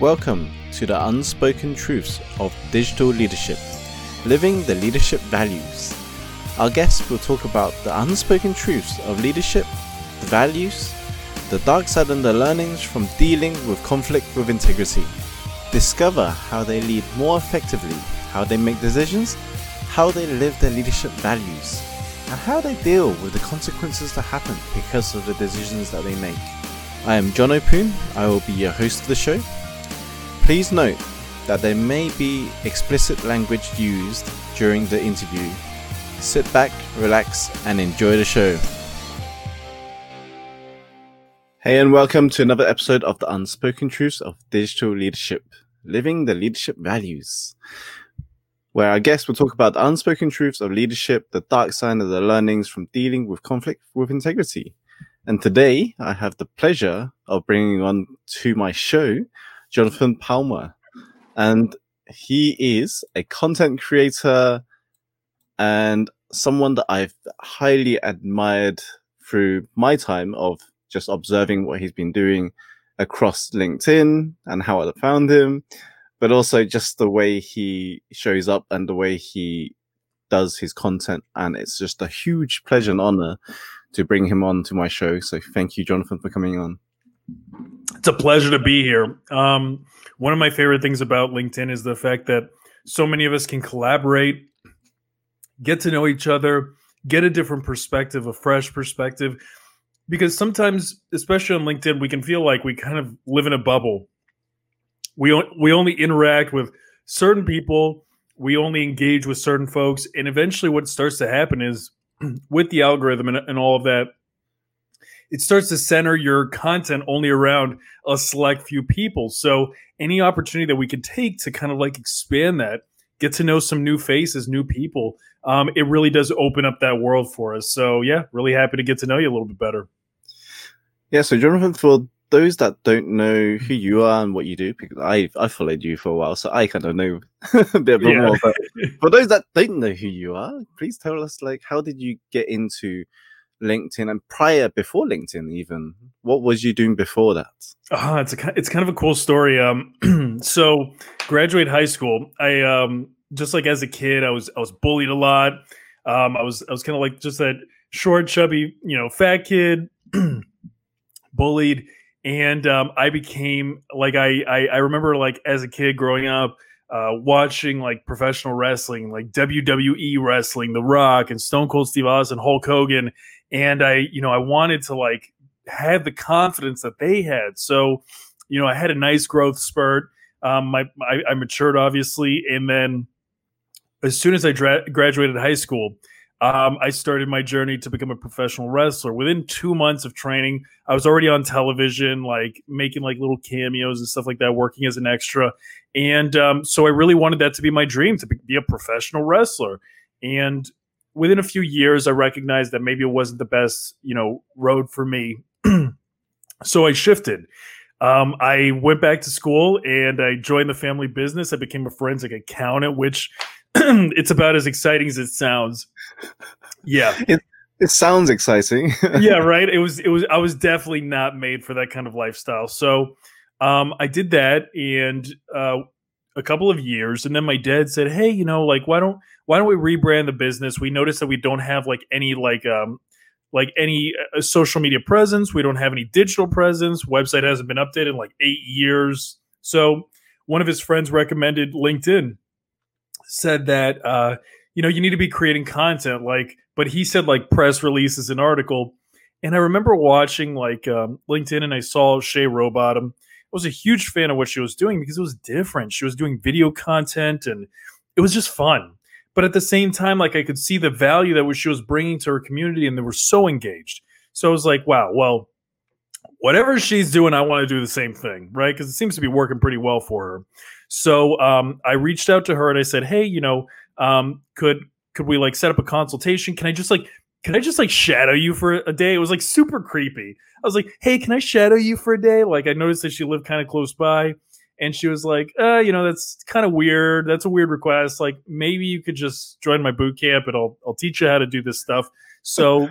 Welcome to the unspoken truths of digital leadership, living the leadership values. Our guests will talk about the unspoken truths of leadership, the values, the dark side and the learnings from dealing with conflict with integrity. Discover how they lead more effectively, how they make decisions, how they live their leadership values, and how they deal with the consequences that happen because of the decisions that they make. I am John Opoon. I will be your host of the show. Please note that there may be explicit language used during the interview. Sit back, relax, and enjoy the show. Hey, and welcome to another episode of the Unspoken Truths of Digital Leadership, living the leadership values, where our guests will talk about the unspoken truths of leadership, the dark side of the learnings from dealing with conflict with integrity. And today I have the pleasure of bringing on to my show Jonathan Palmar. And he is a content creator and someone that I've highly admired through my time of just observing what he's been doing across LinkedIn and how I found him, but also just the way he shows up and the way he does his content. And it's just a huge pleasure and honor to bring him on to my show. So thank you, Jonathan, for coming on. It's a pleasure to be here. Um, one of my favorite things about LinkedIn is the fact that so many of us can collaborate, get to know each other, get a different perspective, a fresh perspective. Because sometimes, especially on LinkedIn, we can feel like we kind of live in a bubble. We we only interact with certain people. We only engage with certain folks, and eventually, what starts to happen is, with the algorithm and, and all of that, it starts to center your content only around a select few people. So any opportunity that we can take to kind of like expand that, get to know some new faces, new people, um, it really does open up that world for us. So yeah, really happy to get to know you a little bit better. Yeah, so Jonathan, for those that don't know who you are and what you do, because I I followed you for a while, so I kind of know a bit yeah. more. But for those that don't know who you are, please tell us like how did you get into LinkedIn and prior before LinkedIn even what was you doing before that? Uh, it's a it's kind of a cool story. Um, so graduate high school, I um just like as a kid, I was I was bullied a lot. Um, I was I was kind of like just that short, chubby, you know, fat kid, bullied, and um, I became like I, I I remember like as a kid growing up uh, watching like professional wrestling, like WWE wrestling, The Rock and Stone Cold Steve Austin, Hulk Hogan, and I, you know, I wanted to like have the confidence that they had. So, you know, I had a nice growth spurt. Um, my, I, I matured obviously, and then as soon as I dra- graduated high school, um, I started my journey to become a professional wrestler. Within two months of training, I was already on television, like making like little cameos and stuff like that, working as an extra. And um, so I really wanted that to be my dream to be a professional wrestler. And within a few years, I recognized that maybe it wasn't the best, you know, road for me. so I shifted. Um, I went back to school and I joined the family business. I became a forensic accountant, which it's about as exciting as it sounds. Yeah. It, it sounds exciting. yeah, right. It was it was I was definitely not made for that kind of lifestyle. So um, I did that and uh, a couple of years and then my dad said, "Hey, you know, like why don't why don't we rebrand the business? We noticed that we don't have like any like um like any uh, social media presence. We don't have any digital presence. Website hasn't been updated in like 8 years." So, one of his friends recommended LinkedIn. Said that uh you know, you need to be creating content like but he said like press releases an article and I remember watching like um, LinkedIn and I saw Shay Rowbottom. I was a huge fan of what she was doing because it was different. She was doing video content and it was just fun but at the same time like i could see the value that she was bringing to her community and they were so engaged so i was like wow well whatever she's doing i want to do the same thing right because it seems to be working pretty well for her so um, i reached out to her and i said hey you know um, could could we like set up a consultation can i just like can I just like shadow you for a day? It was like super creepy. I was like, hey, can I shadow you for a day? Like, I noticed that she lived kind of close by and she was like, uh, you know, that's kind of weird. That's a weird request. Like maybe you could just join my boot camp and I'll I'll teach you how to do this stuff. So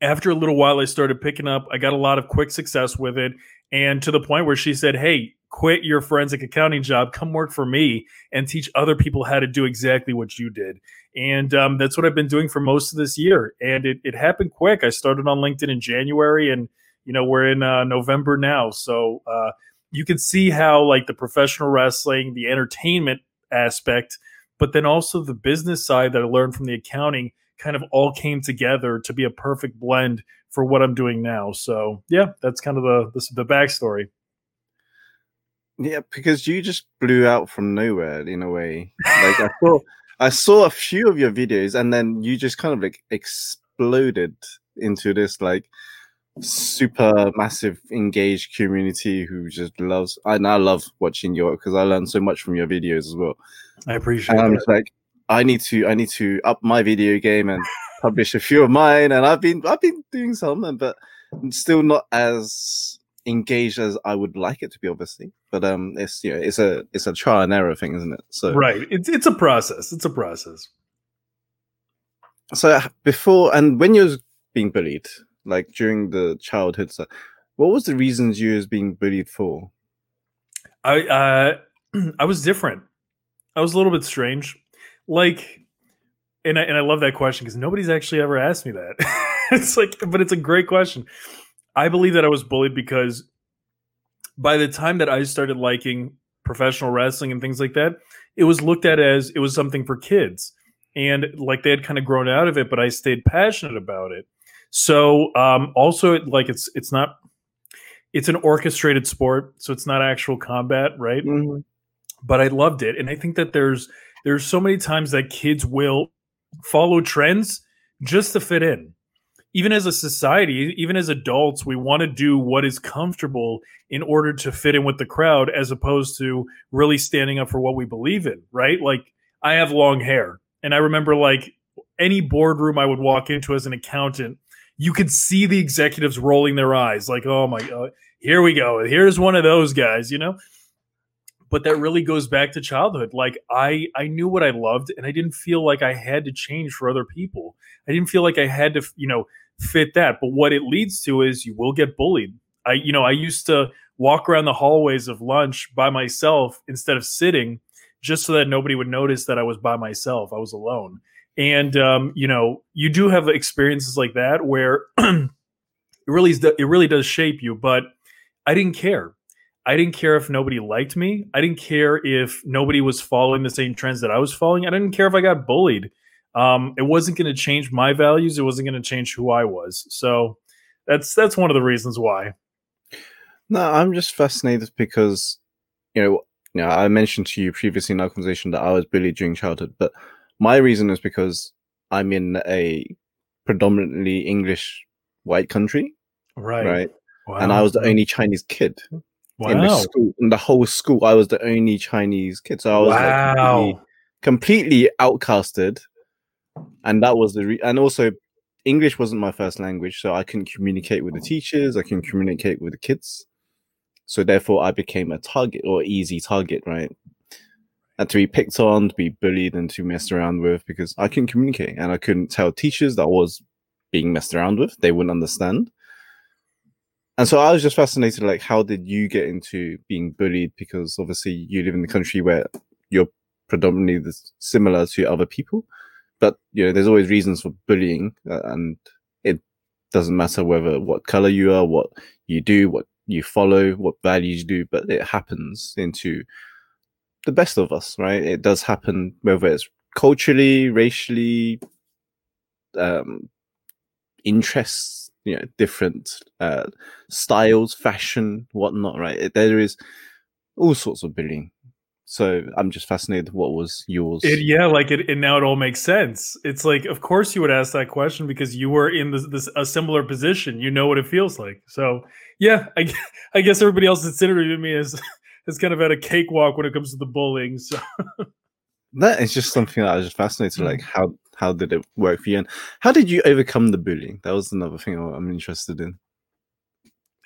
after a little while, I started picking up. I got a lot of quick success with it, and to the point where she said, "Hey, quit your forensic accounting job, come work for me, and teach other people how to do exactly what you did." And um, that's what I've been doing for most of this year, and it, it happened quick. I started on LinkedIn in January, and you know we're in uh, November now, so uh, you can see how like the professional wrestling, the entertainment aspect, but then also the business side that I learned from the accounting kind of all came together to be a perfect blend for what I'm doing now. So yeah, that's kind of the the, the backstory. Yeah, because you just blew out from nowhere in a way. Like I saw, I saw a few of your videos, and then you just kind of like exploded into this like super massive engaged community who just loves. And I love watching your because I learned so much from your videos as well. I appreciate. And I'm just like, I need to, I need to up my video game and publish a few of mine. And I've been, I've been doing some, but still not as engaged as I would like it to be, obviously. But um, it's you know, it's a, it's a trial and error thing, isn't it? So right, it's it's a process. It's a process. So before and when you're being bullied, like during the childhood stuff, what was the reasons you was being bullied for? I uh, I was different. I was a little bit strange. Like, and I, and I love that question because nobody's actually ever asked me that. it's like, but it's a great question. I believe that I was bullied because by the time that I started liking professional wrestling and things like that, it was looked at as it was something for kids. And like they had kind of grown out of it, but I stayed passionate about it. So um also like it's it's not it's an orchestrated sport, so it's not actual combat, right? Mm-hmm. But I loved it. And I think that there's there's so many times that kids will follow trends just to fit in. Even as a society, even as adults, we want to do what is comfortable in order to fit in with the crowd as opposed to really standing up for what we believe in, right? Like I have long hair and I remember like any boardroom I would walk into as an accountant, you could see the executives rolling their eyes like, "Oh my god, here we go. Here's one of those guys," you know? but that really goes back to childhood like i i knew what i loved and i didn't feel like i had to change for other people i didn't feel like i had to you know fit that but what it leads to is you will get bullied i you know i used to walk around the hallways of lunch by myself instead of sitting just so that nobody would notice that i was by myself i was alone and um, you know you do have experiences like that where it really it really does shape you but i didn't care I didn't care if nobody liked me. I didn't care if nobody was following the same trends that I was following. I didn't care if I got bullied. Um, it wasn't going to change my values. It wasn't going to change who I was. So that's that's one of the reasons why. No, I'm just fascinated because you know, you know, I mentioned to you previously in our conversation that I was bullied during childhood, but my reason is because I'm in a predominantly English white country, right? Right. Wow. And I was the only Chinese kid. Wow. In the school, in the whole school, I was the only Chinese kid, so I was wow. like completely, completely, outcasted, and that was the re- and also English wasn't my first language, so I couldn't communicate with the teachers. I couldn't communicate with the kids, so therefore I became a target or easy target, right? And to be picked on, to be bullied, and to messed around with because I couldn't communicate and I couldn't tell teachers that I was being messed around with. They wouldn't understand and so I was just fascinated, like, how did you get into being bullied? Because obviously you live in the country where you're predominantly similar to other people, but you know, there's always reasons for bullying, uh, and it doesn't matter whether what color you are, what you do, what you follow, what values you do, but it happens into the best of us, right? It does happen whether it's culturally, racially, um, interests you know different uh, styles, fashion, whatnot. Right, there is all sorts of bullying. So I'm just fascinated. What was yours? It, yeah, like it, and now it all makes sense. It's like, of course, you would ask that question because you were in this, this a similar position. You know what it feels like. So yeah, I, I guess everybody else that's interviewing me is has kind of had a cakewalk when it comes to the bullying. So that is just something that I was just fascinated. Like how how did it work for you, and how did you overcome the bullying? That was another thing I'm interested in.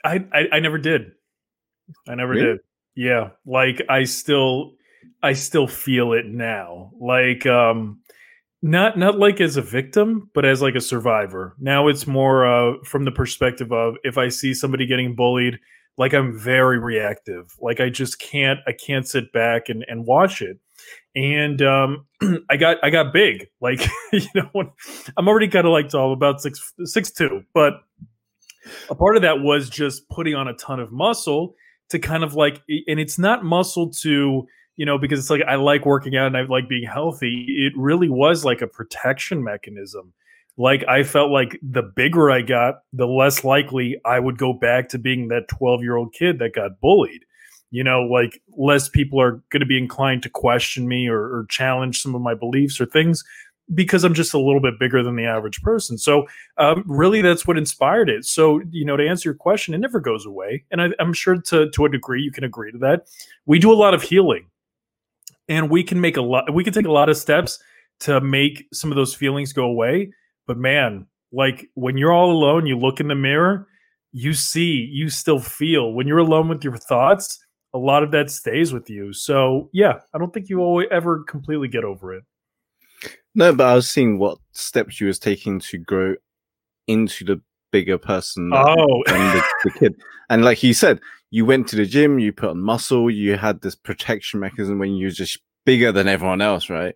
I I, I never did. I never really? did. Yeah, like I still I still feel it now. Like um not not like as a victim but as like a survivor now it's more uh from the perspective of if i see somebody getting bullied like i'm very reactive like i just can't i can't sit back and and watch it and um i got i got big like you know i'm already kind of like tall about six six two but a part of that was just putting on a ton of muscle to kind of like and it's not muscle to you know, because it's like I like working out and I like being healthy. It really was like a protection mechanism. Like I felt like the bigger I got, the less likely I would go back to being that 12 year old kid that got bullied. You know, like less people are going to be inclined to question me or, or challenge some of my beliefs or things because I'm just a little bit bigger than the average person. So, um, really, that's what inspired it. So, you know, to answer your question, it never goes away, and I, am sure to to a degree you can agree to that. We do a lot of healing and we can make a lot we can take a lot of steps to make some of those feelings go away but man like when you're all alone you look in the mirror you see you still feel. When you're alone with your thoughts a lot of that stays with you. So yeah i don't think you will ever completely get over it. No but i was seeing what steps you was taking to grow into the bigger person oh. the, the kid. And like you said you went to the gym, you put on muscle, you had this protection mechanism when you're just bigger than everyone else, right?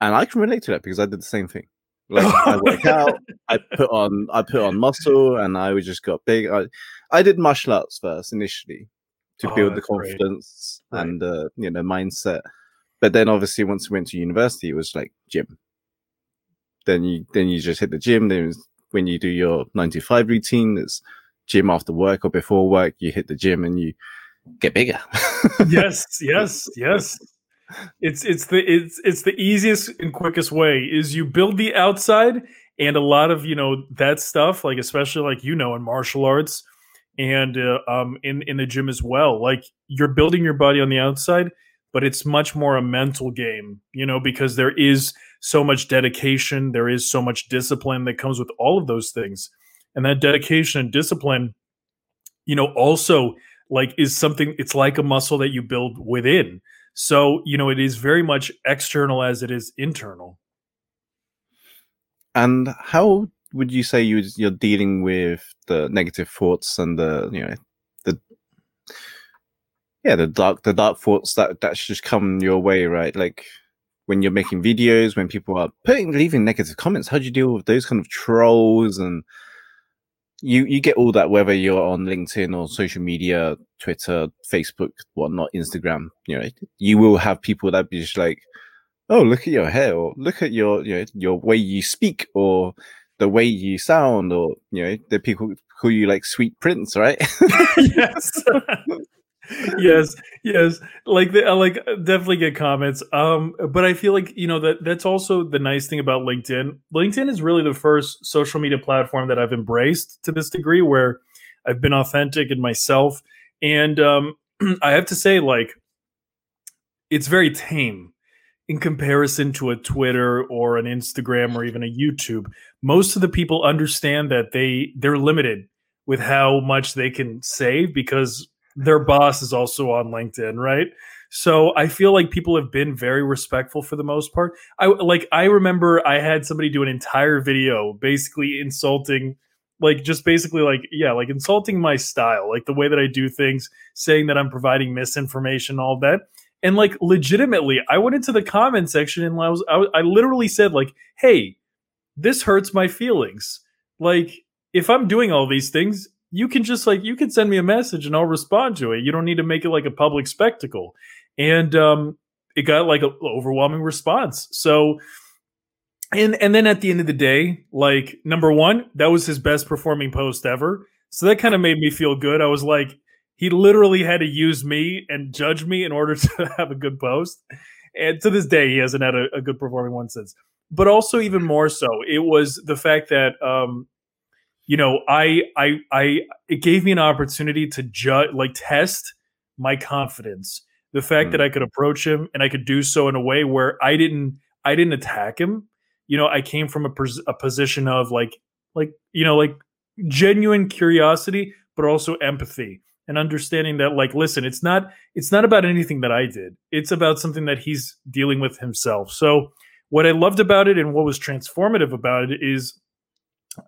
And I can relate to that because I did the same thing. Like I work out, I put on I put on muscle, and I just got big. I, I did martial arts first initially to oh, build the confidence right. and uh, you know mindset. But then obviously once we went to university, it was like gym. Then you then you just hit the gym. Then when you do your nine to five routine, it's gym after work or before work, you hit the gym and you get bigger. yes, yes, yes. It's it's the it's it's the easiest and quickest way is you build the outside and a lot of you know that stuff like especially like you know in martial arts and uh, um in in the gym as well. Like you're building your body on the outside but it's much more a mental game you know because there is so much dedication there is so much discipline that comes with all of those things. And that dedication and discipline you know also like is something it's like a muscle that you build within so you know it is very much external as it is internal. And how would you say you, you're dealing with the negative thoughts and the you know the yeah the dark the dark thoughts that that just come your way right? Like when you're making videos when people are putting leaving negative comments how do you deal with those kind of trolls and you you get all that whether you're on LinkedIn or social media, Twitter, Facebook, whatnot, Instagram. You know, you will have people that be just like, "Oh, look at your hair," or "Look at your you know, your way you speak," or the way you sound, or you know, the people call you like sweet prince, right? yes. yes, yes. Like the, I like definitely get comments. Um, but I feel like you know that that's also the nice thing about LinkedIn. LinkedIn is really the first social media platform that I've embraced to this degree, where I've been authentic in myself, and um, I have to say, like, it's very tame in comparison to a Twitter or an Instagram or even a YouTube. Most of the people understand that they they're limited with how much they can save because their boss is also on LinkedIn, right? So I feel like people have been very respectful for the most part. I like I remember I had somebody do an entire video basically insulting like just basically like yeah, like insulting my style, like the way that I do things, saying that I'm providing misinformation, all that. And like legitimately, I went into the comment section and I was I, I literally said like, "Hey, this hurts my feelings." Like if I'm doing all these things, you can just like you can send me a message and I'll respond to it. You don't need to make it like a public spectacle. And um, it got like an overwhelming response. So and and then at the end of the day, like number one, that was his best performing post ever. So that kind of made me feel good. I was like, he literally had to use me and judge me in order to have a good post. And to this day, he hasn't had a, a good performing one since. But also, even more so, it was the fact that um, you know, I I I it gave me an opportunity to judge like test my confidence. The fact mm. that I could approach him and I could do so in a way where I didn't I didn't attack him. You know, I came from a, a position of like like you know like genuine curiosity but also empathy and understanding that like listen it's not it's not about anything that i did it's about something that he's dealing with himself so what I loved about it and what was transformative about it is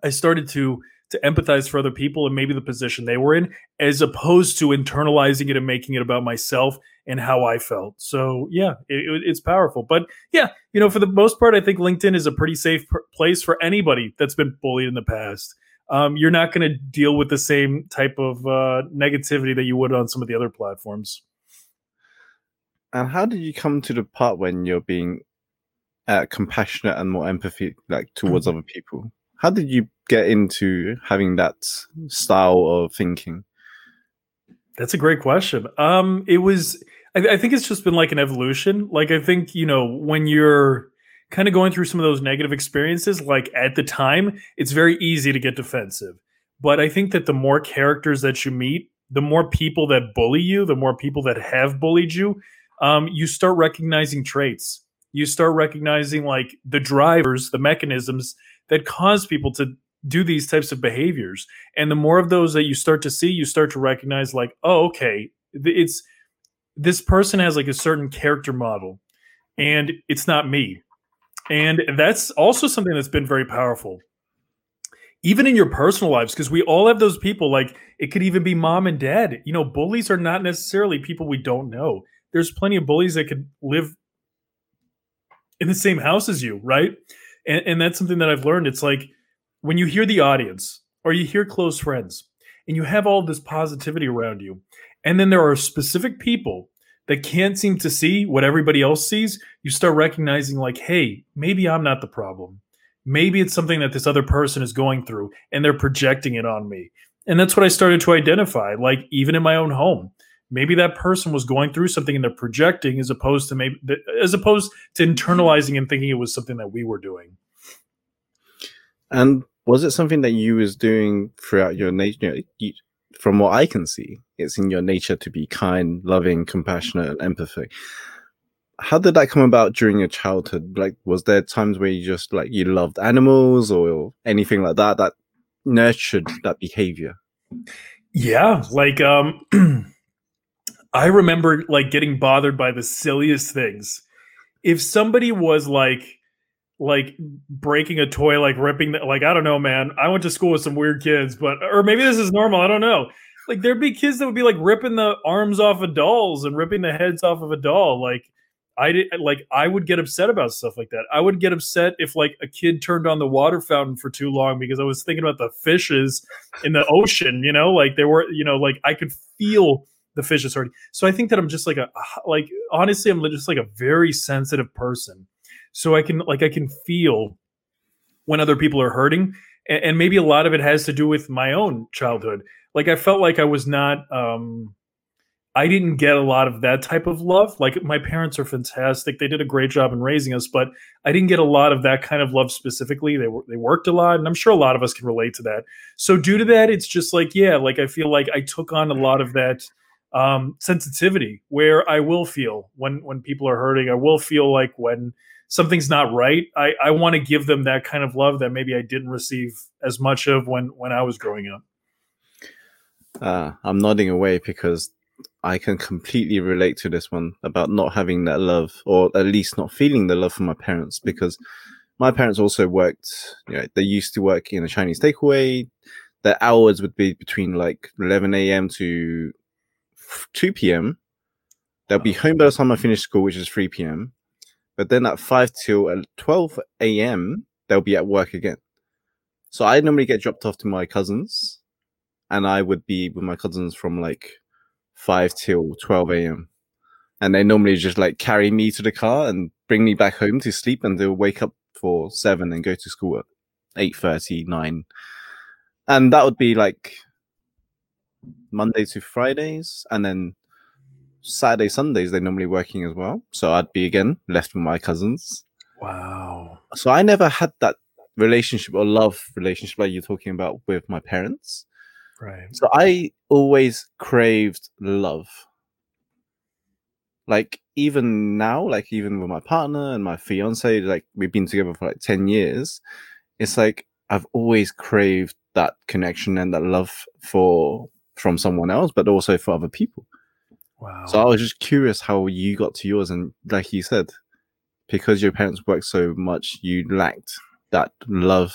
I started to to empathize for other people and maybe the position they were in, as opposed to internalizing it and making it about myself and how I felt. So yeah, it, it's powerful. But yeah, you know, for the most part, I think LinkedIn is a pretty safe place for anybody that's been bullied in the past. Um, you're not going to deal with the same type of uh, negativity that you would on some of the other platforms. And how did you come to the part when you're being uh, compassionate and more empathy, like towards mm-hmm. other people? How did you get into having that style of thinking? That's a great question. Um, it was. I, I think it's just been like an evolution. Like I think you know when you're kind of going through some of those negative experiences, like at the time, it's very easy to get defensive. But I think that the more characters that you meet, the more people that bully you, the more people that have bullied you, um, you start recognizing traits. You start recognizing like the drivers, the mechanisms that cause people to do these types of behaviors. And the more of those that you start to see, you start to recognize like, oh, okay, it's this person has like a certain character model and it's not me. And that's also something that's been very powerful. Even in your personal lives, because we all have those people, like it could even be mom and dad. You know, bullies are not necessarily people we don't know. There's plenty of bullies that could live in the same house as you, right? And, and that's something that I've learned. It's like when you hear the audience or you hear close friends and you have all this positivity around you, and then there are specific people that can't seem to see what everybody else sees, you start recognizing, like, hey, maybe I'm not the problem. Maybe it's something that this other person is going through and they're projecting it on me. And that's what I started to identify, like, even in my own home. Maybe that person was going through something and they're projecting as opposed to maybe as opposed to internalizing and thinking it was something that we were doing. And was it something that you was doing throughout your nature? You, from what I can see, it's in your nature to be kind, loving, compassionate, and empathic. How did that come about during your childhood? Like, was there times where you just like you loved animals or anything like that that nurtured that behavior? Yeah, like um, I remember like getting bothered by the silliest things. If somebody was like like breaking a toy, like ripping, the, like I don't know, man. I went to school with some weird kids, but or maybe this is normal. I don't know. Like there'd be kids that would be like ripping the arms off of dolls and ripping the heads off of a doll. Like I did, like I would get upset about stuff like that. I would get upset if like a kid turned on the water fountain for too long because I was thinking about the fishes in the ocean. You know, like they were, you know, like I could feel the fish is hurting. So I think that I'm just like a like honestly, I'm just like a very sensitive person so I can like I can feel when other people are hurting, and, and maybe a lot of it has to do with my own childhood. Like I felt like I was not. um I didn't get a lot of that type of love. Like my parents are fantastic; they did a great job in raising us, but I didn't get a lot of that kind of love specifically. They were they worked a lot, and I'm sure a lot of us can relate to that. So due to that, it's just like yeah, like I feel like I took on a lot of that um, sensitivity where I will feel when when people are hurting. I will feel like when something's not right, I, I want to give them that kind of love that maybe I didn't receive as much of when when I was growing up. Uh, I'm nodding away because I can completely relate to this one about not having that love, or at least not feeling the love from my parents, because my parents also worked. You know, they used to work in a Chinese takeaway. Their hours would be between like 11 a.m. to 2 p.m. They'll be home by the time I finish school, which is 3 p.m. But then at 5 till uh, 12 a.m., they'll be at work again. So I normally get dropped off to my cousins, and I would be with my cousins from like 5 till 12 a.m. And they normally just like carry me to the car and bring me back home to sleep, and they'll wake up for 7 and go to school at 8.30, 9. And that would be like Monday to Fridays, and then Saturday, Sundays, they're normally working as well. So I'd be again left with my cousins. Wow. So I never had that relationship or love relationship like you're talking about with my parents. Right. So I always craved love. Like even now, like even with my partner and my fiance, like we've been together for like 10 years, it's like I've always craved that connection and that love for from someone else, but also for other people. Wow. So I was just curious how you got to yours, and like you said, because your parents worked so much, you lacked that love,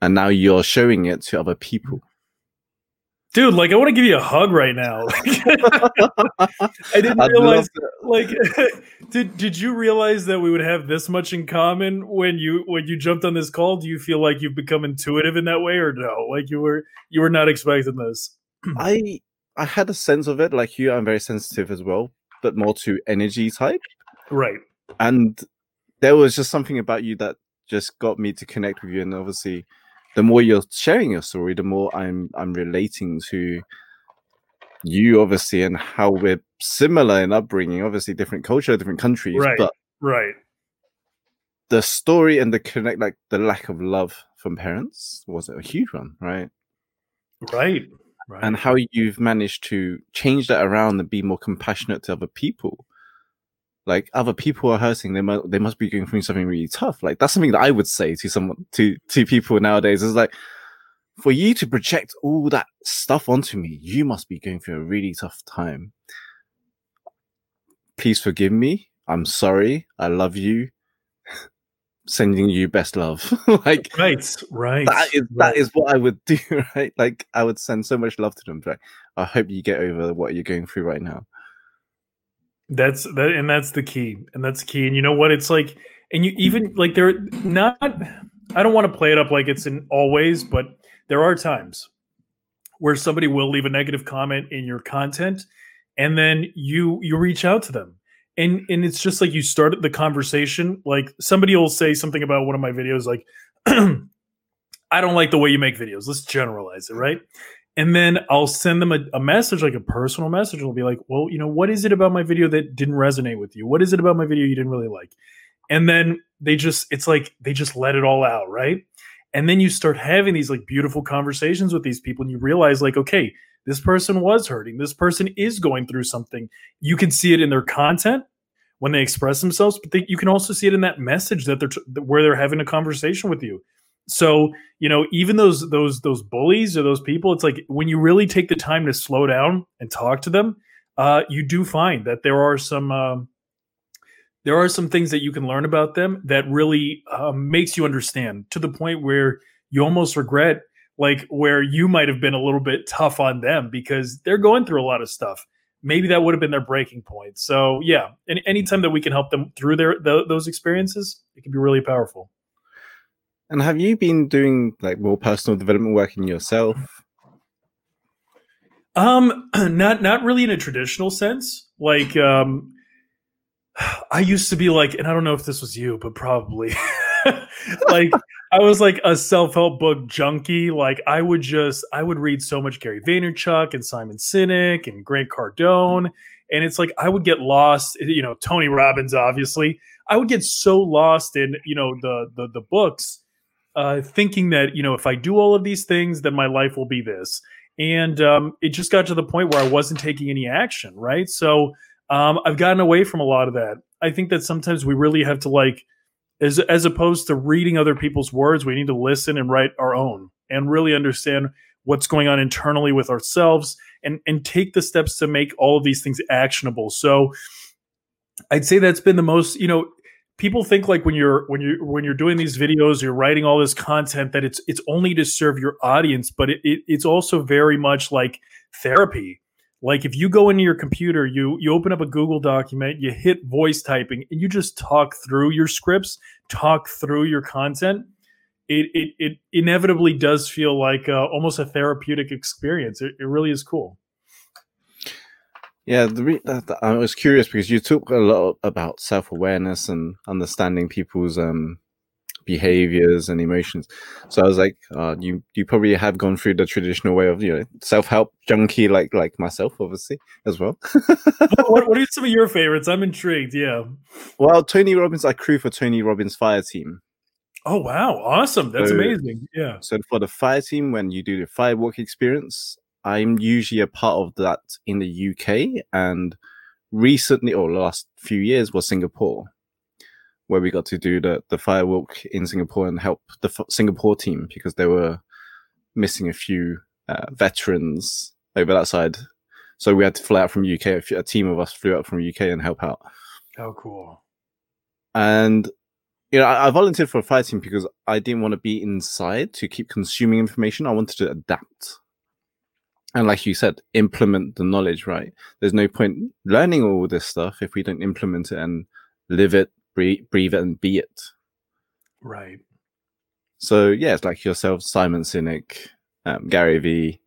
and now you're showing it to other people. Dude, like I want to give you a hug right now. I didn't I'd realize like did did you realize that we would have this much in common when you when you jumped on this call? Do you feel like you've become intuitive in that way or no? Like you were you were not expecting this. I I had a sense of it, like you. I'm very sensitive as well, but more to energy type. Right. and there was just something about you that just got me to connect with you and obviously the more you're sharing your story the more i'm i'm relating to you obviously and how we're similar in upbringing obviously different culture different countries Right. but Right. the story and the connect like the lack of love from parents was a huge one right Right. Right. and how you've managed to change that around and be more compassionate to other people like other people are hurting they must they must be going through something really tough like that's something that i would say to someone to to people nowadays is like for you to project all that stuff onto me you must be going through a really tough time please forgive me i'm sorry i love you sending you best love like right. Right. that is right. that is what I would do, right? Like I would send so much love to them. But I hope you get over what you're going through right now. That's that, and that's the key, and that's key. And you know what? It's like, and you even like they're not. I don't want to play it up like it's in always, but there are times where somebody will leave a negative comment in your content, and then you you reach out to them, and and it's just like you started the conversation. Like somebody will say something about one of my videos, like, "I don't like the way you make videos." Let's generalize it, right? And then I'll send them a, a message, like a personal message. It'll be like, well, you know, what is it about my video that didn't resonate with you? What is it about my video you didn't really like? And then they just, it's like they just let it all out, right? And then you start having these like beautiful conversations with these people, and you realize, like, okay, this person was hurting. This person is going through something. You can see it in their content when they express themselves, but they, you can also see it in that message that they're t- where they're having a conversation with you. So you know, even those those those bullies or those people, it's like when you really take the time to slow down and talk to them, uh, you do find that there are some um, there are some things that you can learn about them that really um, makes you understand to the point where you almost regret like where you might have been a little bit tough on them because they're going through a lot of stuff. Maybe that would have been their breaking point. So yeah and anytime that we can help them through their th- those experiences it can be really powerful And have you been doing like more personal development work in yourself? Um, not not really in a traditional sense. Like, um, I used to be like, and I don't know if this was you, but probably, like, I was like a self help book junkie. Like, I would just, I would read so much Gary Vaynerchuk and Simon Sinek and Grant Cardone, and it's like I would get lost. You know, Tony Robbins, obviously. I would get so lost in you know the the the books, uh, thinking that you know if I do all of these things, then my life will be this and um, it just got to the point where I wasn't taking any action, right? So um, I've gotten away from a lot of that. I think that sometimes we really have to like, as as opposed to reading other people's words, we need to listen and write our own and really understand what's going on internally with ourselves and and take the steps to make all of these things actionable. So I'd say that's been the most, you know, people think like when you're when you when you're doing these videos you're writing all this content that it's it's only to serve your audience but it, it, it's also very much like therapy. Like if you go into your computer you you open up a google document you hit voice typing and you just talk through your scripts talk through your content it it, it inevitably does feel like uh, almost a therapeutic experience. It, it really is cool Yeah, the re- I was curious because you talk a lot about self awareness and understanding people's um behaviors and emotions. So I was like, uh, you you probably have gone through the traditional way of you know self help junkie like like myself, obviously as well. what, what are some of your favorites i'm intrigued yeah well, Tony Robbins, I crew for Tony Robbins Fire Team. oh wow awesome that's So- amazing yeah So for the fire team, when you do the firewalk experience, I'm usually a part of that in the UK, and recently, or last few years, was Singapore, where we got to do the the firewalk in Singapore and help the F- Singapore team because they were missing a few uh, veterans over that side. So we had to fly out from UK. A, few, a team of us flew out from UK and help out. Oh, cool. and you know, I, I volunteered for a fire team because I didn't want to be inside to keep consuming information. I wanted to adapt. And like you said, implement the knowledge, right? There's no point learning all this stuff if we don't implement it and live it, breathe, breathe it, and be it. Right. So yeah, it's like yourself, Simon Sinek, um, Gary Vee,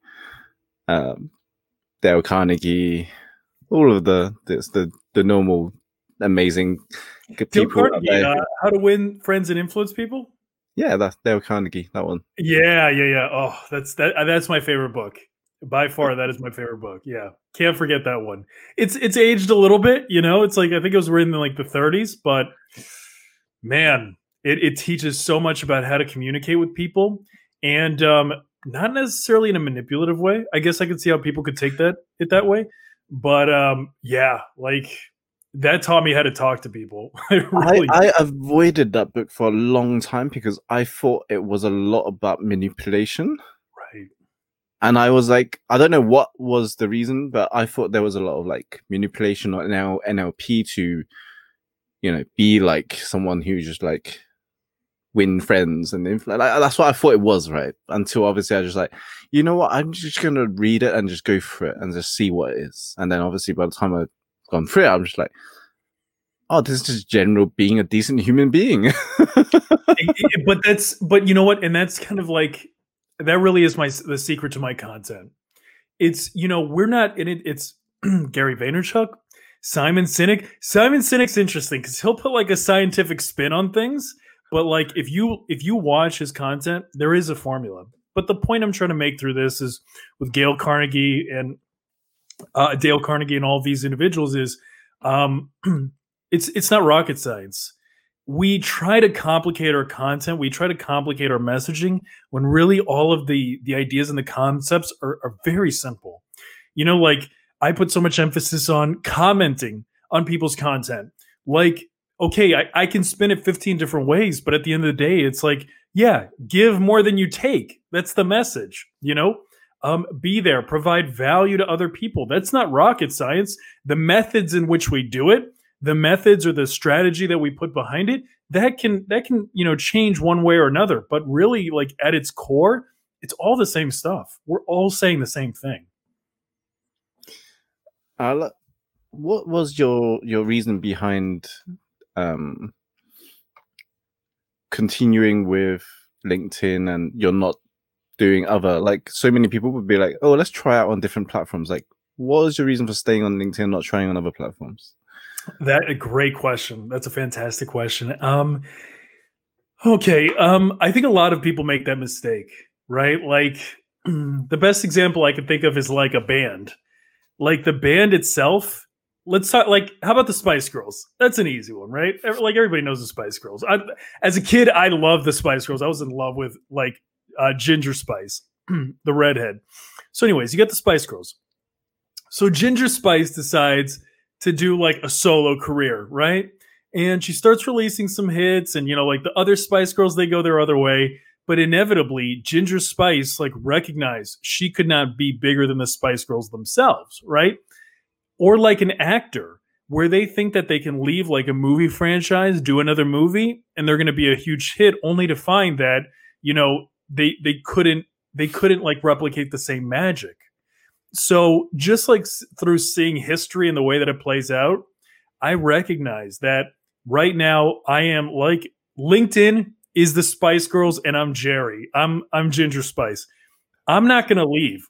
um, Dale Carnegie, all of the the the, the normal amazing Dale people. Carnegie, uh, how to win friends and influence people. Yeah, that's Dale Carnegie. That one. Yeah, yeah, yeah. Oh, that's that. uh, That's my favorite book by far. That is my favorite book. Yeah, can't forget that one. It's it's aged a little bit. You know, it's like I think it was written in like the 30s, but man, it, it teaches so much about how to communicate with people, and um, not necessarily in a manipulative way. I guess I could see how people could take that it that way, but um, yeah, like that taught me how to talk to people. Really I, I avoided that book for a long time because I thought it was a lot about manipulation. And I was like, I don't know what was the reason, but I thought there was a lot of like manipulation or NL, NLP to, you know, be like someone who just like win friends and infl- like, that's what I thought it was, right? Until obviously I was just like, you know what, I'm just gonna read it and just go for it and just see what it is. And then obviously by the time I've gone through it, I'm just like, oh, this is just general being a decent human being. But that's but you know what and that's kind of like that really is my the secret to my content. It's you know we're not in it it's gary vaynerchuk simon sinek. Simon sinek's interesting because he'll put like a scientific spin on things but like if you if you watch his content there is a formula. But the point i'm trying to make through this is with gail carnegie and uh, dale carnegie and all these individuals is um it's it's not rocket science we try to complicate our content we try to complicate our messaging when really all of the the ideas and the concepts are, are very simple. You know like i put so much emphasis on commenting on people's content. Like okay I, I can spin it 15 different ways but at the end of the day it's like yeah give more than you take. That's the message you know? Um, be there provide value to other people. That's not rocket science. The methods in which we do it the methods or the strategy that we put behind it that can that can you know change one way or another but really like at its core it's all the same stuff we're all saying the same thing Uh, what was your your reason behind um continuing with LinkedIn and you're not doing other like so many people would be like, oh, let's try out on different platforms. Like, what was your reason for staying on LinkedIn, not trying on other platforms? That a great question. That's a fantastic question. Um okay um i think a lot of people make that mistake right? Like the best example i can think of is like a band. Like the band itself let's talk like how about the spice girls? That's an easy one right? Like everybody knows the spice girls. I, as a kid i loved the spice girls. I was in love with like uh, ginger spice the redhead. So anyways you got the spice girls. So ginger spice decides to do like a solo career right? And she starts releasing some hits and you know like the other spice girls they go their other way but inevitably ginger spice like recognized she could not be bigger than the spice girls themselves right? Or like an actor where they think that they can leave like a movie franchise do another movie and they're going to be a huge hit only to find that you know they they couldn't they couldn't like replicate the same magic so just like through seeing history and the way that it plays out i recognize that right now i am like linkedin is the spice girls and i'm Geri. I'm i'm ginger spice. I'm not going to leave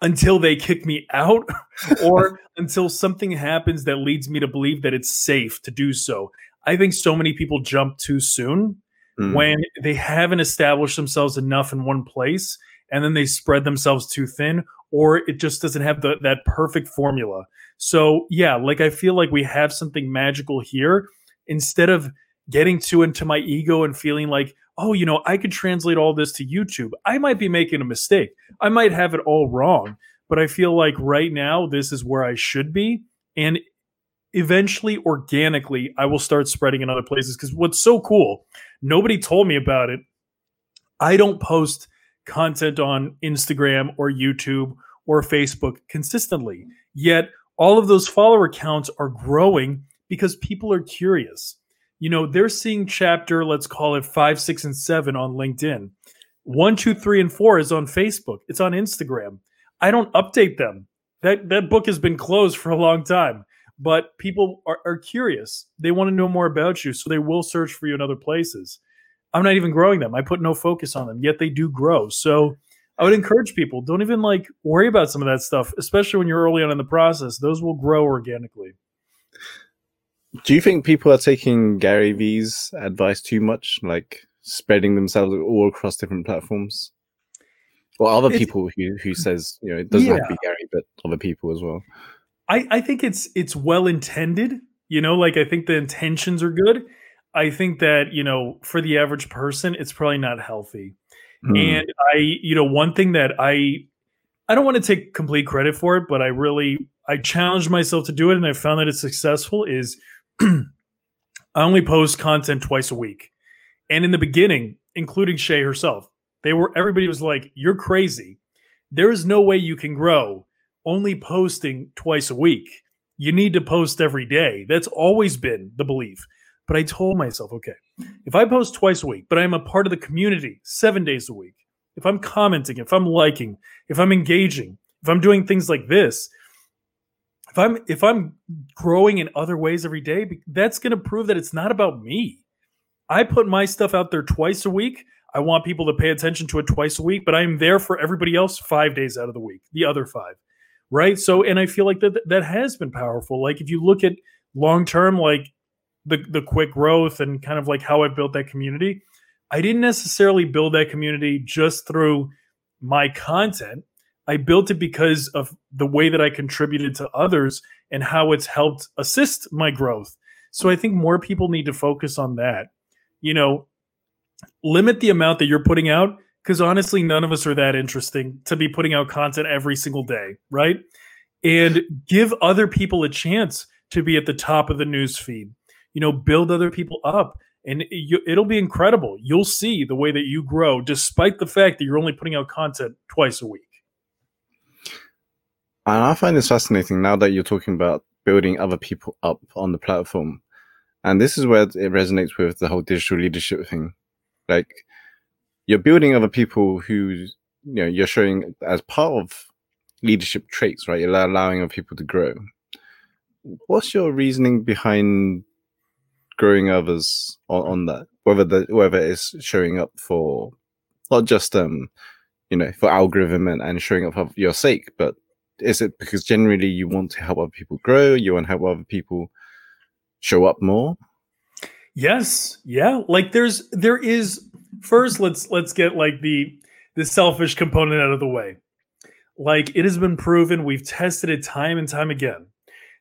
until they kick me out or until something happens that leads me to believe that it's safe to do so. I think so many people jump too soon Mm. when they haven't established themselves enough in one place and then they spread themselves too thin or it just doesn't have the, that perfect formula. So yeah like i feel like we have something magical here. Instead of getting too into my ego and feeling like oh you know i could translate all this to youtube. I might be making a mistake. I might have it all wrong. But i feel like right now this is where i should be. And eventually organically i will start spreading in other places because what's so cool nobody told me about it. I don't post content on instagram or youtube or facebook consistently yet all of those follower counts are growing because people are curious you know, they're seeing chapter, let's call it five, six, and seven on LinkedIn. One, two, three, and four is on Facebook. It's on Instagram. I don't update them. That that book has been closed for a long time. But people are, are curious. They want to know more about you, so they will search for you in other places. I'm not even growing them. I put no focus on them, yet they do grow. So I would encourage people don't even like worry about some of that stuff, especially when you're early on in the process. Those will grow organically. Do you think people are taking Gary Vee's advice too much, like spreading themselves all across different platforms? Or other it's, people who who says you know it doesn't yeah. have to be Gary, but other people as well. I I think it's it's well intended. You know, like I think the intentions are good. I think that you know for the average person, it's probably not healthy. Mm. And I, you know, one thing that I I don't want to take complete credit for it, but I really I challenged myself to do it, and I found that it's successful. Is I only post content twice a week. And in the beginning, including Shay herself, they were everybody was like, You're crazy. There is no way you can grow only posting twice a week. You need to post every day. That's always been the belief. But I told myself, okay, if I post twice a week, but I'm a part of the community seven days a week, if I'm commenting, if I'm liking, if I'm engaging, if I'm doing things like this, if I'm if I'm growing in other ways every day, that's going to prove that it's not about me. I put my stuff out there twice a week. I want people to pay attention to it twice a week, but I am there for everybody else 5 days out of the week, the other 5. Right? So and I feel like that that has been powerful. Like if you look at long term like the the quick growth and kind of like how I built that community, I didn't necessarily build that community just through my content. I built it because of the way that I contributed to others and how it's helped assist my growth. So I think more people need to focus on that. You know, limit the amount that you're putting out because honestly, none of us are that interesting to be putting out content every single day, right? And give other people a chance to be at the top of the news feed. You know, build other people up and it'll be incredible. You'll see the way that you grow despite the fact that you're only putting out content twice a week. And I find this fascinating now that you're talking about building other people up on the platform. And this is where it resonates with the whole digital leadership thing. Like you're building other people who, you know, you're showing as part of leadership traits, right? You're allowing other people to grow. What's your reasoning behind growing others on, on that? Whether the whether it's showing up for not just um, you know, for algorithm and, and showing up for your sake, but is it because generally you want to help other people grow you want to help other people show up more? Yes. Yeah. Like there's there is first let's let's get like the the selfish component out of the way. Like it has been proven we've tested it time and time again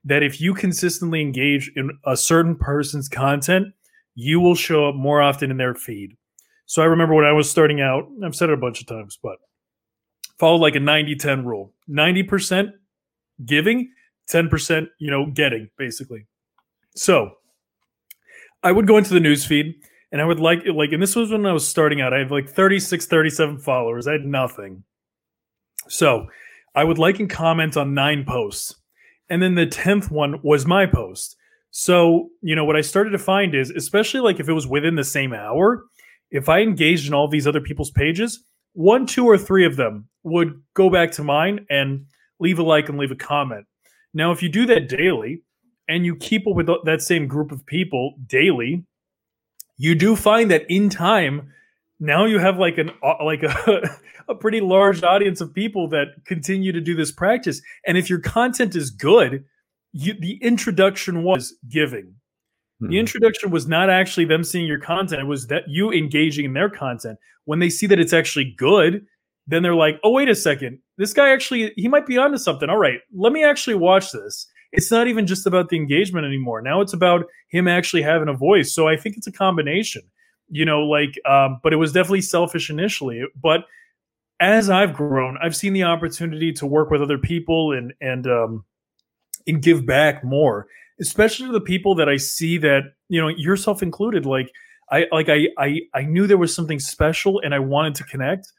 that if you consistently engage in a certain person's content you will show up more often in their feed. So i remember when i was starting out i've said it a bunch of times but follow like a 90-10 rule. 90% giving 10% you know getting basically. So i would go into the news feed and i would like like and this was when i was starting out. I had like 36 37 followers. I had nothing. So i would like and comment on nine posts and then the 10th one was my post so you know what i started to find is especially like if it was within the same hour if i engaged in all these other people's pages one, two, or three of them would go back to mine and leave a like and leave a comment. Now, if you do that daily and you keep with that same group of people daily, you do find that in time, now you have like an uh, like a, a pretty large audience of people that continue to do this practice. And if your content is good, you, the introduction was giving. The hmm. introduction was not actually them seeing your content. It was that you engaging in their content. When they see that it's actually good, then they're like, oh, wait a second. This guy actually, he might be onto something. All right, let me actually watch this. It's not even just about the engagement anymore. Now it's about him actually having a voice. So I think it's a combination, you know, like, um, but it was definitely selfish initially. But as I've grown, I've seen the opportunity to work with other people and, and, um, and give back more especially to the people that I see that you know yourself included. Like I like I I I knew there was something special and I wanted to connect.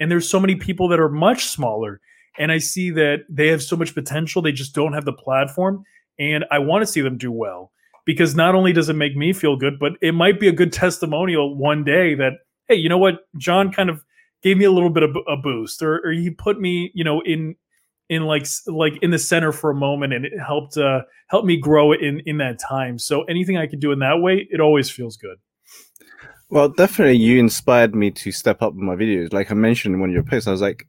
And there's so many people that are much smaller, and I see that they have so much potential. They just don't have the platform, and I want to see them do well because not only does it make me feel good, but it might be a good testimonial one day that hey, you know what, John kind of gave me a little bit of a boost, or, or he put me, you know, in in like like in the center for a moment, and it helped uh, help me grow in in that time. So anything I could do in that way, it always feels good. Well, definitely, you inspired me to step up my videos. Like I mentioned in one of your posts, I was like,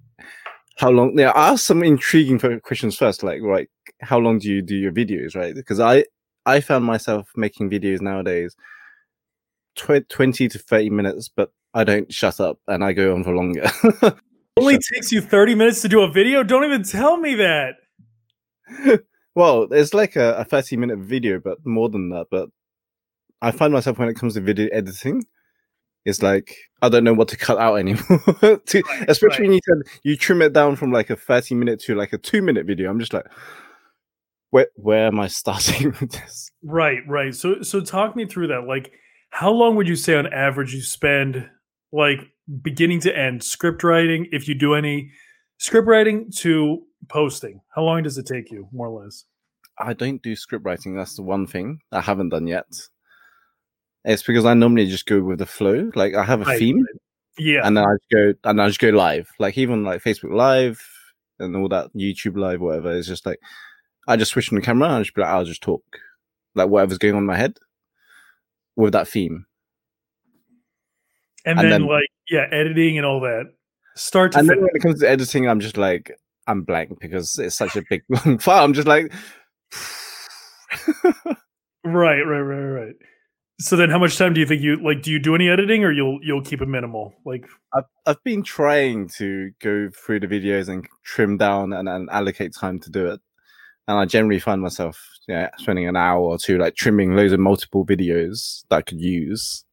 "How long?" Yeah, I asked some intriguing questions first, like, like, how long do you do your videos, right? Because I I found myself making videos nowadays, tw- twenty to thirty minutes, but I don't shut up and I go on for longer. Only takes you 30 minutes to do a video? Don't even tell me that. well, it's like a, a 30 minute video, but more than that. But I find myself when it comes to video editing, it's like I don't know what to cut out anymore. to, right, especially right. when you said you trim it down from like a 30 minute to like a two minute video. I'm just like, where where am I starting with this? Right, right. So so talk me through that. Like, how long would you say on average you spend like beginning to end script writing if you do any script writing to posting how long does it take you more or less i don't do script writing that's the one thing i haven't done yet it's because i normally just go with the flow like i have a right. theme yeah and then i just go and i just go live like even like facebook live and all that youtube live whatever it's just like i just switch on the camera and I just be like i'll just talk like whatever's going on in my head with that theme and, and then, then, like yeah, editing and all that. Start to and then when it comes to editing, I'm just like I'm blank because it's such a big long file. I'm just like right, right, right, right. So then, how much time do you think you like? Do you do any editing, or you'll you'll keep it minimal? Like I've I've been trying to go through the videos and trim down and, and allocate time to do it, and I generally find myself yeah spending an hour or two like trimming loads of multiple videos that I could use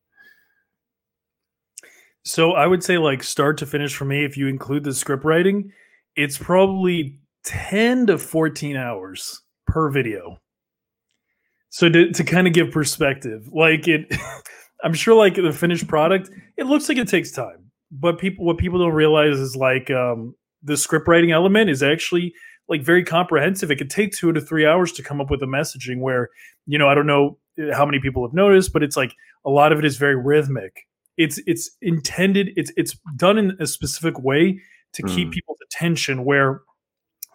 so I would say like start to finish for me, if you include the script writing, it's probably 10 to 14 hours per video. So to, to kind of give perspective, like it I'm sure like the finished product, it looks like it takes time. But people what people don't realize is like um the script writing element is actually like very comprehensive. It could take two to three hours to come up with a messaging where, you know, I don't know how many people have noticed, but it's like a lot of it is very rhythmic it's it's intended it's it's done in a specific way to mm. keep people's attention where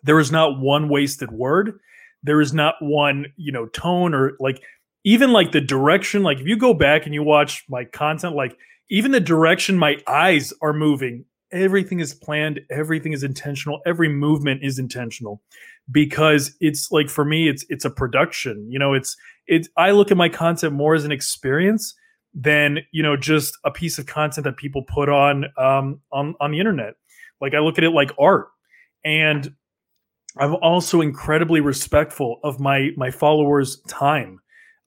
there is not one wasted word there is not one you know tone or like even like the direction like if you go back and you watch my content like even the direction my eyes are moving everything is planned everything is intentional every movement is intentional because it's like for me it's it's a production you know it's it's i look at my content more as an experience than you know just a piece of content that people put on um, on on the internet. Like I look at it like art, and I'm also incredibly respectful of my my followers' time.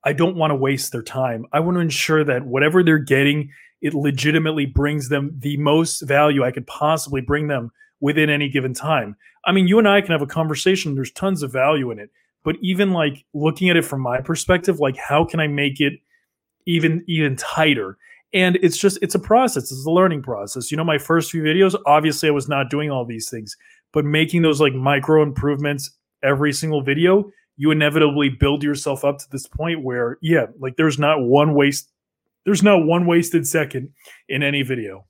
I don't want to waste their time. I want to ensure that whatever they're getting, it legitimately brings them the most value I could possibly bring them within any given time. I mean, you and I can have a conversation. There's tons of value in it. But even like looking at it from my perspective, like how can I make it even even tighter and it's just it's a process it's a learning process you know my first few videos obviously i was not doing all these things but making those like micro improvements every single video you inevitably build yourself up to this point where yeah like there's not one waste there's not one wasted second in any video.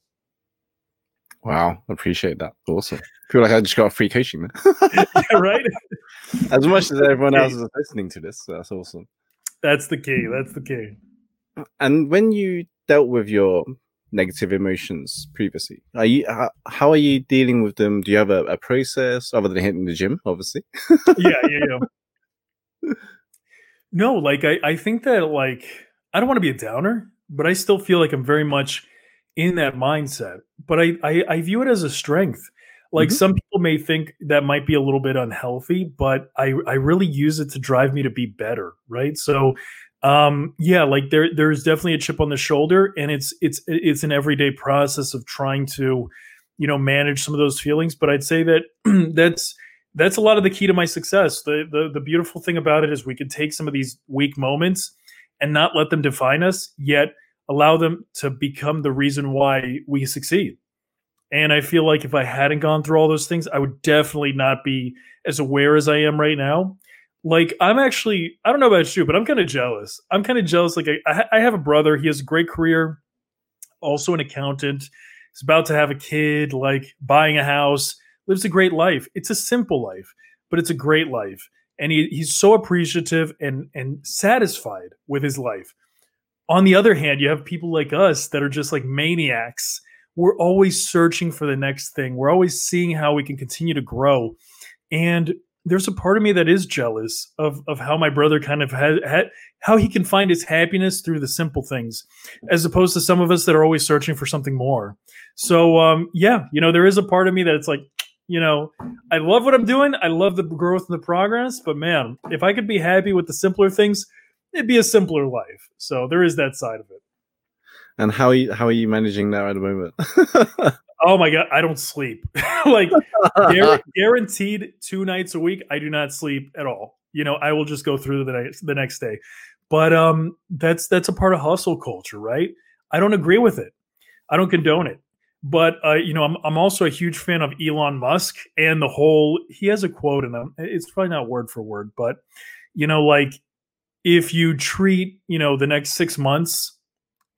Wow appreciate that. Awesome. Feel like i just got free coaching yeah, right? As much as everyone else is listening to this that's awesome. That's the key that's the key. And when you dealt with your negative emotions previously, are you how are you dealing with them? Do you have a, a process other than hitting the gym, obviously? yeah, yeah, yeah. No, like I, I think that like I don't want to be a downer, but I still feel like I'm very much in that mindset. But I, I, I view it as a strength. Like mm-hmm. some people may think that might be a little bit unhealthy, but I, I really use it to drive me to be better. Right. So um, yeah, like there there's definitely a chip on the shoulder, and it's it's it's an everyday process of trying to, you know, manage some of those feelings. But I'd say that that's that's a lot of the key to my success. The, the the beautiful thing about it is we can take some of these weak moments and not let them define us, yet allow them to become the reason why we succeed. And I feel like if I hadn't gone through all those things, I would definitely not be as aware as I am right now like I'm actually I don't know about you, but I'm kind of jealous. I'm kind of jealous. Like I, I have a brother. He has a great career, also an accountant. He's about to have a kid, like buying a house. Lives a great life. It's a simple life, but it's a great life. And he, he's so appreciative and and satisfied with his life. On the other hand, you have people like us that are just like maniacs. We're always searching for the next thing. We're always seeing how we can continue to grow. And there's a part of me that is jealous of of how my brother kind of had, had how he can find his happiness through the simple things as opposed to some of us that are always searching for something more so um yeah you know there is a part of me that it's like you know i love what i'm doing i love the growth and the progress but man if i could be happy with the simpler things it'd be a simpler life so there is that side of it and how are you, how are you managing that at the moment Oh my god, I don't sleep. like guaranteed two nights a week, I do not sleep at all. You know, I will just go through the next the next day. But um that's that's a part of hustle culture, right? I don't agree with it. I don't condone it. But uh, you know, I'm I'm also a huge fan of Elon Musk and the whole he has a quote in them. It's probably not word for word, but you know, like if you treat, you know, the next 6 months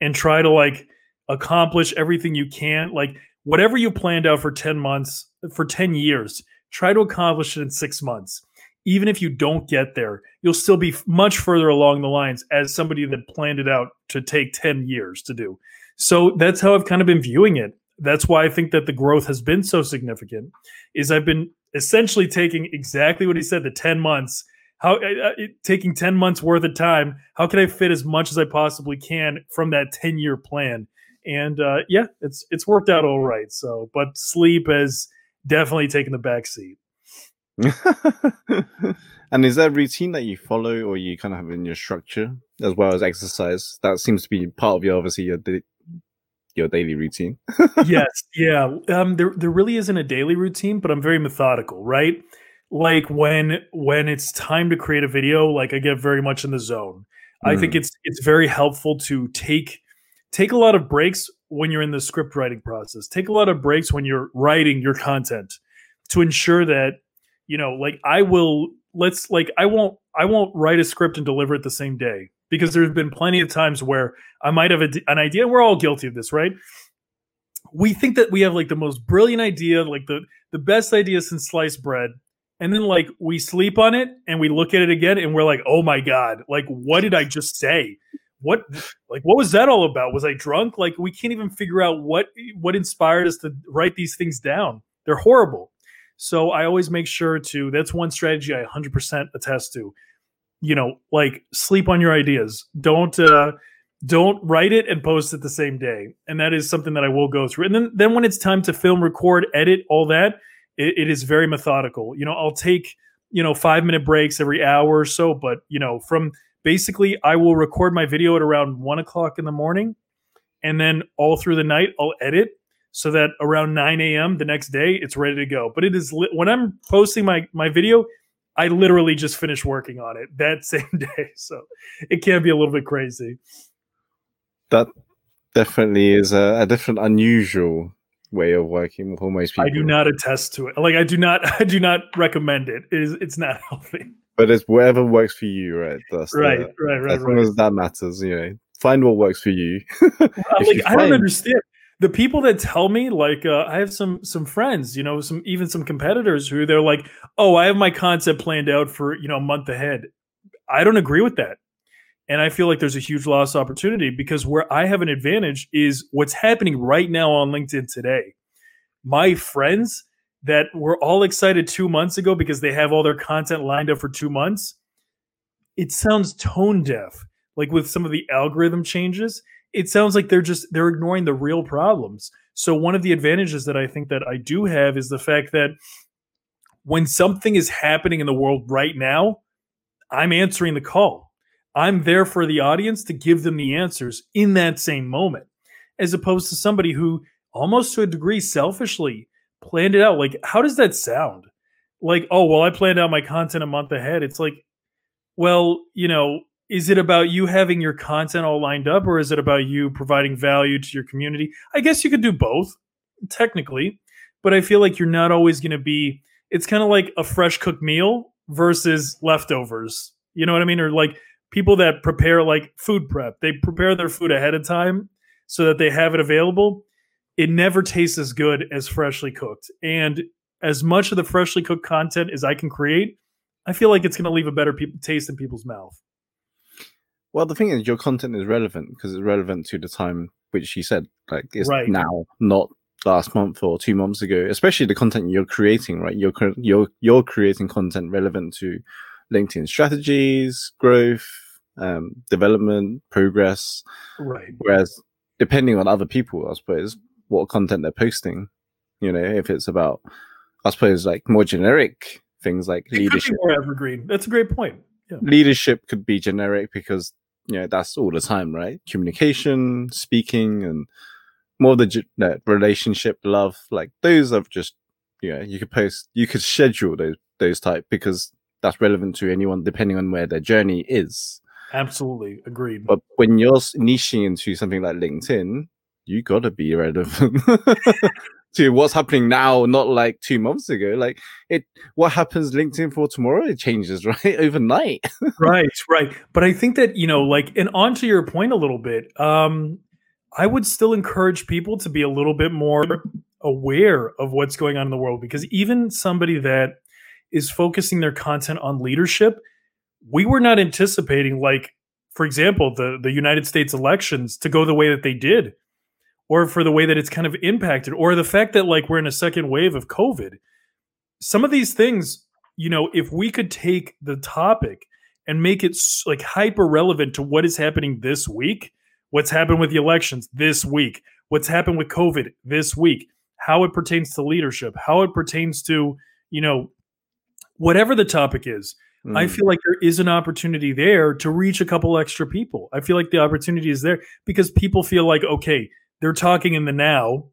and try to like accomplish everything you can, like whatever you planned out for 10 months, for 10 years, try to accomplish it in six months. Even if you don't get there, you'll still be much further along the lines as somebody that planned it out to take 10 years to do. So that's how I've kind of been viewing it. That's why I think that the growth has been so significant. Is I've been essentially taking exactly what he said, the 10 months, how uh, uh taking 10 months worth of time, how can I fit as much as I possibly can from that 10 year plan? and uh, yeah, it's it's worked out all right. So, but sleep has definitely taken the back seat. and is there a routine that you follow, or you kind of have in your structure as well as exercise? That seems to be part of your obviously your your daily routine. yes, yeah. Um, there there really isn't a daily routine, but I'm very methodical, right? Like when when it's time to create a video, like I get very much in the zone. Mm. I think mm. it's it's very helpful to take take a lot of breaks when you're in the script writing process. Take a lot of breaks when you're writing your content to ensure that you know, like I will let's like I won't I won't write a script and deliver it the same day because there have been plenty of times where I might have a, an idea. We're all guilty of this, right? We think that we have like the most brilliant idea, like the the best idea since sliced bread, and then like we sleep on it and we look at it again and we're like, oh my god, like what did I just say? what like what was that all about was i drunk like we can't even figure out what what inspired us to write these things down they're horrible so i always make sure to that's one strategy i 100% attest to you know like sleep on your ideas don't uh don't write it and post it the same day and that is something that i will go through and then then when it's time to film record edit all that it, it is very methodical you know i'll take you know five minute breaks every hour or so but you know from basically I will record my video at around one o'clock in the morning, and then all through the night I'll edit so that around 9 a.m. the next day it's ready to go. But it is li- when I'm posting my my video, I literally just finished working on it that same day, so it can be a little bit crazy. That definitely is a, a different, unusual way of working with almost people. I do not attest to it. Like I do not, I do not recommend it. It is, it's not healthy. But it's whatever works for you, right? That's right, the, right, right. As long as that matters, you know, find what works for you. like you I don't understand the people that tell me like uh, I have some some friends, you know, some even some competitors who they're like, "Oh, I have my concept planned out for you know a month ahead." I don't agree with that, and I feel like there's a huge lost opportunity because where I have an advantage is what's happening right now on LinkedIn today. My friends that were all excited two months ago because they have all their content lined up for two months, it sounds tone deaf. Like with some of the algorithm changes, it sounds like they're just they're ignoring the real problems. So one of the advantages that I think that I do have is the fact that when something is happening in the world right now, I'm answering the call. I'm there for the audience to give them the answers in that same moment, as opposed to somebody who almost to a degree selfishly planned it out. Like, how does that sound? Like, oh, well, I planned out my content a month ahead. It's like, well, you know, is it about you having your content all lined up or is it about you providing value to your community? I guess you could do both, technically, but I feel like you're not always going to be, it's kind of like a fresh cooked meal. versus leftovers. You know what I mean? Or like people that prepare like food prep. They prepare their food ahead of time so that they have it available. It never tastes as good as freshly cooked. And as much of the freshly cooked content as I can create, I feel like it's going to leave a better pe- taste in people's mouth. Well, the thing is, your content is relevant because it's relevant to the time which you said, like it's Right. now, not last month or two months ago. Especially the content you're creating, right? You're you're you're creating content relevant to LinkedIn strategies, growth, um, development, progress. Right. Whereas, depending on other people, I suppose what content they're posting, you know, if it's about, I suppose, like more generic things like It leadership more evergreen. That's a great point. leadership could be generic because you know that's all the time right? Communication speaking and more the uh, relationship love like those are just you know you could post you could schedule those those type because that's relevant to anyone depending on where their journey is. Absolutely. Agreed. but when you're niching into something like linkedin you gotta be relevant to what's happening now not like two months ago like it what happens linkedin for tomorrow it changes right overnight right, right. But I think that, you know, like, and on to your point a little bit, um, I would still encourage people to be a little bit more aware of what's going on in the world because even somebody that is focusing their content on leadership, we were not anticipating, like, for example, the, the United States elections to go the way that they did, or for the way that it's kind of impacted, or the fact that, like, we're in a second wave of COVID. Some of these things, you know, if we could take the topic and make it like hyper relevant to what is happening this week, what's happened with the elections this week, what's happened with COVID this week, how it pertains to leadership, how it pertains to, you know, whatever the topic is. I Mm. feel like there is an opportunity there to reach a couple extra people. I feel like the opportunity is there because people feel like, okay, they're talking in the now,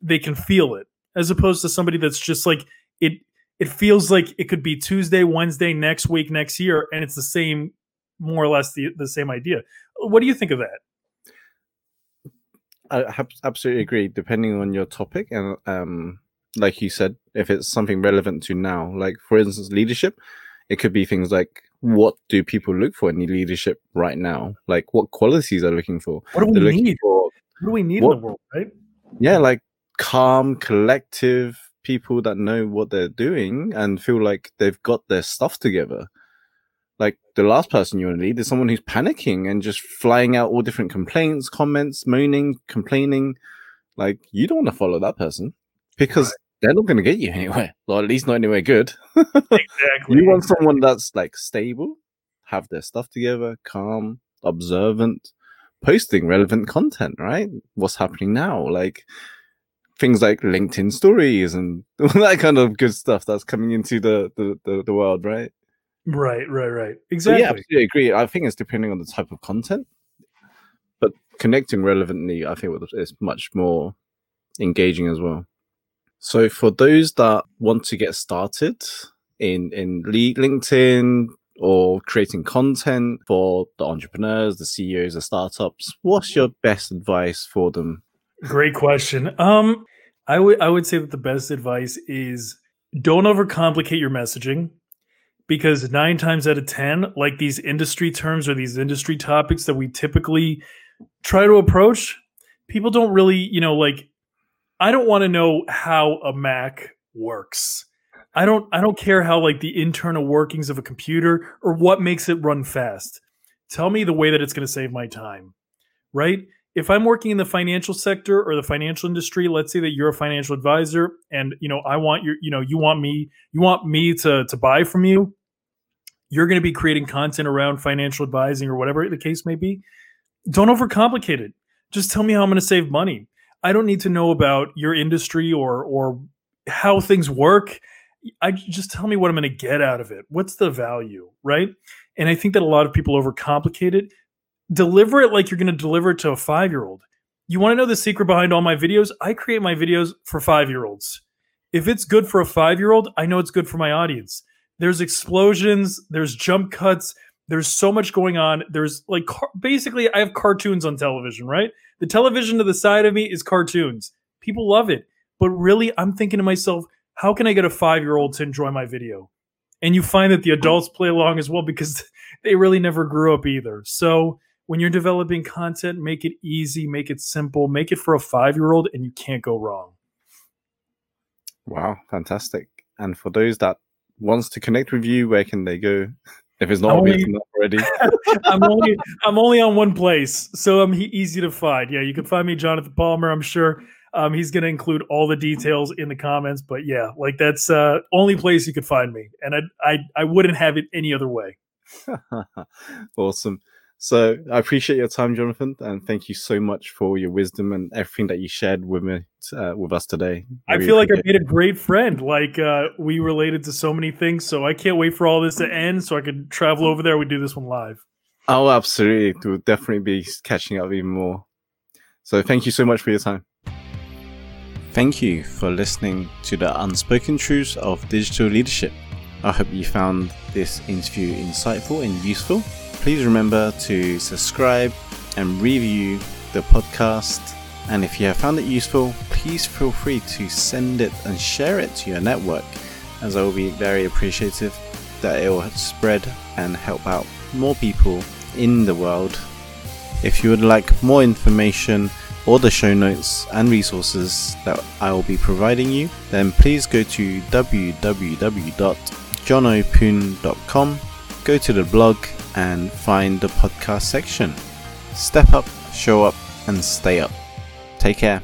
they can feel it, as opposed to somebody that's just like, it it feels like it could be Tuesday, Wednesday, next week, next year, and it's the same, more or less the, the same idea. What do you think of that? I absolutely agree. Depending on your topic, and um, like you said, if it's something relevant to now, like for instance, leadership, it could be things like what do people look for in leadership right now? Like what qualities are looking for? What do They're we need? for What do we need What- in the world, right? yeah, like calm, collective people that know what they're doing and feel like they've got their stuff together. Like the last person you want to lead is someone who's panicking and just flying out all different complaints, comments, moaning, complaining. Like you don't want to follow that person because they're not going to get you anywhere, or at least not anywhere good. Exactly. you want someone that's like stable, have their stuff together, calm, observant, posting relevant content, right? What's happening now? Like things like LinkedIn stories and all that kind of good stuff that's coming into the the, the, the world, right? right, right, right. So Exactly. yeah, absolutely agree. I think it's depending on the type of content, but connecting relevantly, I think is much more engaging as well. So for those that want to get started in in LinkedIn or creating content for the entrepreneurs, the CEOs, the startups, what's your best advice for them? Great question. Um, I would I would say that the best advice is don't overcomplicate your messaging because nine times out of ten, like these industry terms or these industry topics that we typically try to approach, people don't really, you know, like I don't want to know how a Mac works. I don't I don't care how like the internal workings of a computer or what makes it run fast. Tell me the way that it's going to save my time. Right? if I'm working in the financial sector or the financial industry, let's say that you're a financial advisor and you know I want your you know you want me you want me to to buy from you, you're going to be creating content around financial advising or whatever the case may be. Don't overcomplicate it. Just tell me how I'm going to save money. I don't need to know about your industry or or how things work. I just tell me what I'm going to get out of it. What's the value, right? And I think that a lot of people overcomplicate it deliver it like you're going to deliver it to a five year old. You want to know the secret behind all my videos? I create my videos for five year olds. If it's good for a five year old, I know it's good for my audience. There's explosions, there's jump cuts, there's so much going on. There's like car- basically, I have cartoons on television, right? The television to the side of me is cartoons. People love it. But really, I'm thinking to myself, how can I get a five year old to enjoy my video? and you find that the adults play along as well because they really never grew up either. So when you're developing content, make it easy, make it simple, make it for a five year old, and you can't go wrong. Wow, fantastic! And for those that wants to connect with you, where can they go? If it's not Only- obvious enough already. I'm only I'm only on one place, so I'm easy to find. Yeah, you can find me, Jonathan Palmar. I'm sure um, he's going to include all the details in the comments. But yeah, like that's uh, only place you could find me, and I I I wouldn't have it any other way. awesome. So I appreciate your time, Jonathan, and thank you so much for your wisdom and everything that you shared with me uh, with us today. I Really feel like I made a great friend. Like uh, we related to so many things, so I can't wait for all this to end so I could travel over there. We do this one live. Oh, absolutely. We'll definitely be catching up even more. So thank you so much for your time. Thank you for listening to the unspoken truths of digital leadership. I hope you found this interview insightful and useful. Please remember to subscribe and review the podcast. And if you have found it useful, please feel free to send it and share it to your network, as I will be very appreciative that it will spread and help out more people in the world. If you would like more information or the show notes and resources that I will be providing you, then please go to www.johnopun.com, go to the blog, and find the podcast section. Step up, show up, and stay up. Take care.